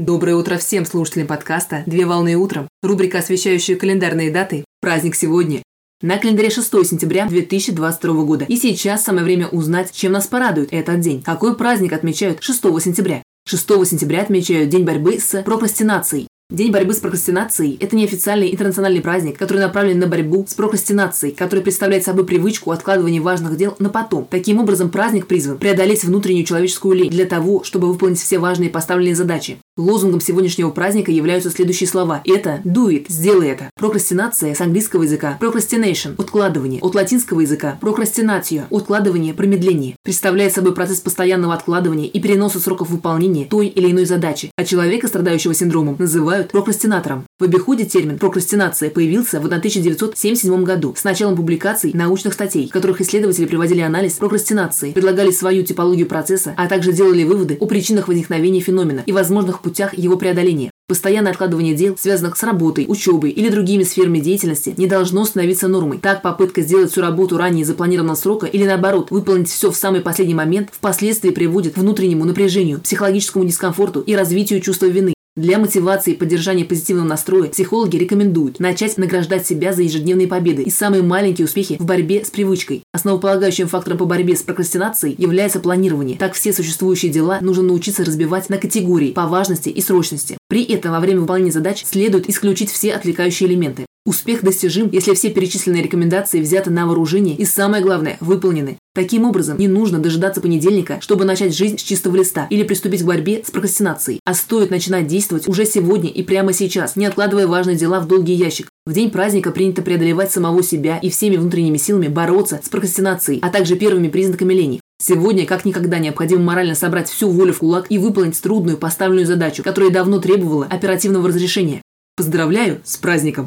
Доброе утро всем слушателям подкаста «Две волны утром». Рубрика, освещающая календарные даты. Праздник сегодня. На календаре 6 сентября 2022 года. И сейчас самое время узнать, чем нас порадует этот день. Какой праздник отмечают 6 сентября? 6 сентября отмечают День борьбы с прокрастинацией. День борьбы с прокрастинацией – это неофициальный интернациональный праздник, который направлен на борьбу с прокрастинацией, который представляет собой привычку откладывания важных дел на потом. Таким образом, праздник призван преодолеть внутреннюю человеческую лень для того, чтобы выполнить все важные поставленные задачи. Лозунгом сегодняшнего праздника являются следующие слова. Это «do it» – «сделай это». Прокрастинация с английского языка procrastination – откладывание. От латинского языка procrastinatio – откладывание, промедление. Представляет собой процесс постоянного откладывания и переноса сроков выполнения той или иной задачи, а человека, страдающего синдромом, называют прокрастинатором. В обиходе термин прокрастинация появился в 1977 году с началом публикаций научных статей, в которых исследователи приводили анализ прокрастинации, предлагали свою типологию процесса, а также делали выводы о причинах возникновения феномена и возможных путях его преодоления. Постоянное откладывание дел, связанных с работой, учебой или другими сферами деятельности, не должно становиться нормой. Так, попытка сделать всю работу ранее запланированного срока или наоборот, выполнить все в самый последний момент, впоследствии приводит к внутреннему напряжению, психологическому дискомфорту и развитию чувства вины. Для мотивации и поддержания позитивного настроя психологи рекомендуют начать награждать себя за ежедневные победы и самые маленькие успехи в борьбе с привычкой. Основополагающим фактором по борьбе с прокрастинацией является планирование. Так все существующие дела нужно научиться разбивать на категории по важности и срочности. При этом во время выполнения задач следует исключить все отвлекающие элементы. Успех достижим, если все перечисленные рекомендации взяты на вооружение и, самое главное, выполнены. Таким образом, не нужно дожидаться понедельника, чтобы начать жизнь с чистого листа или приступить к борьбе с прокрастинацией, а стоит начинать действовать уже сегодня и прямо сейчас, не откладывая важные дела в долгий ящик. В день праздника принято преодолевать самого себя и всеми внутренними силами бороться с прокрастинацией, а также первыми признаками лени. Сегодня, как никогда, необходимо морально собрать всю волю в кулак и выполнить трудную поставленную задачу, которая давно требовала оперативного разрешения. Поздравляю с праздником!